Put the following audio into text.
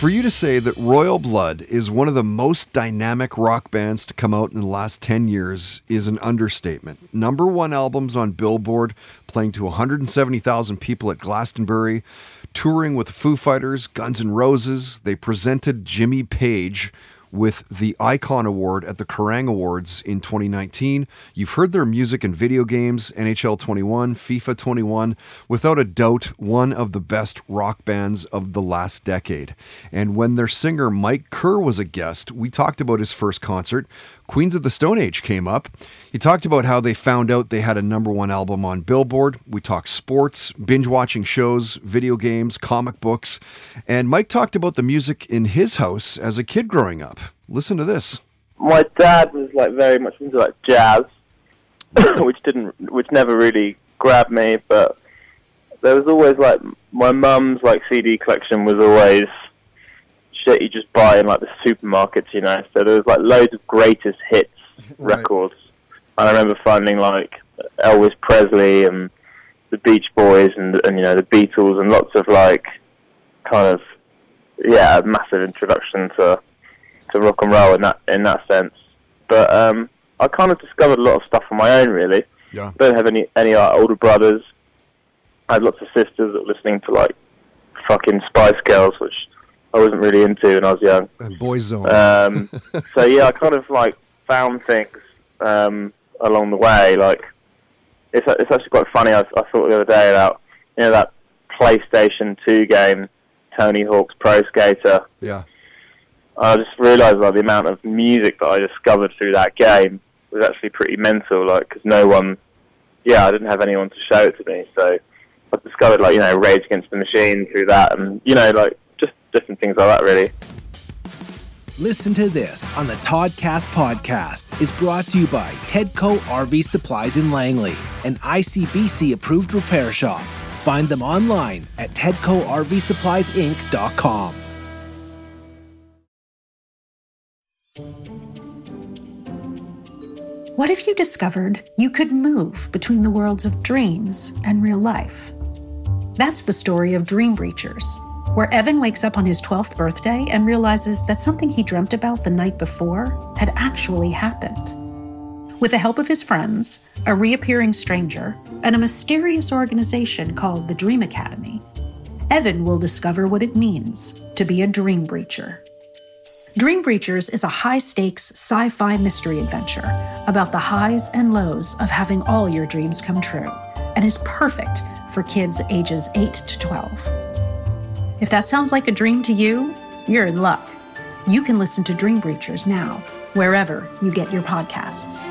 For you to say that Royal Blood is one of the most dynamic rock bands to come out in the last 10 years is an understatement. Number one albums on Billboard, playing to 170,000 people at Glastonbury, touring with Foo Fighters, Guns N' Roses. They presented Jimmy Page with the Icon Award at the Kerrang Awards in 2019. You've heard their music in video games, NHL 21, FIFA 21, without a doubt, one of the best rock bands of the last decade. And when their singer Mike Kerr was a guest, we talked about his first concert. Queens of the Stone Age came up. He talked about how they found out they had a number one album on Billboard. We talked sports, binge watching shows, video games, comic books. And Mike talked about the music in his house as a kid growing up. Listen to this. My dad was like very much into like jazz, which didn't, which never really grabbed me. But there was always like my mum's like CD collection was always shit you just buy in like the supermarkets, you know. So there was like loads of greatest hits Right. records, and I remember finding like Elvis Presley and the Beach Boys and and you know the Beatles and lots of like kind of yeah massive introduction to to rock and roll in that in that sense. But um, I kind of discovered a lot of stuff on my own really. Yeah. don't have any any uh, older brothers. I had lots of sisters that were listening to like fucking Spice Girls, which I wasn't really into when I was young. And Boyzone. Um, so yeah, I kind of like found things um, along the way. Like it's it's actually quite funny. I, I thought the other day about you know that PlayStation Two game, Tony Hawk's Pro Skater. yeah. I just realised like the amount of music that I discovered through that game was actually pretty mental. Like, because no one, yeah, I didn't have anyone to show it to me, so I discovered like you know Rage Against the Machine through that, and you know like just different things like that really. Listen to this on the Toddcast podcast is brought to you by Tedco RV Supplies in Langley, an ICBC approved repair shop. Find them online at TedcoRVSuppliesInc.com. What if you discovered you could move between the worlds of dreams and real life? That's the story of Dream Breachers, where Evan wakes up on his 12th birthday and realizes that something he dreamt about the night before had actually happened. With the help of his friends, a reappearing stranger, and a mysterious organization called the Dream Academy, Evan will discover what it means to be a Dream Breacher. Dream Breachers is a high stakes sci fi mystery adventure about the highs and lows of having all your dreams come true and is perfect for kids ages 8 to 12. If that sounds like a dream to you, you're in luck. You can listen to Dream Breachers now, wherever you get your podcasts.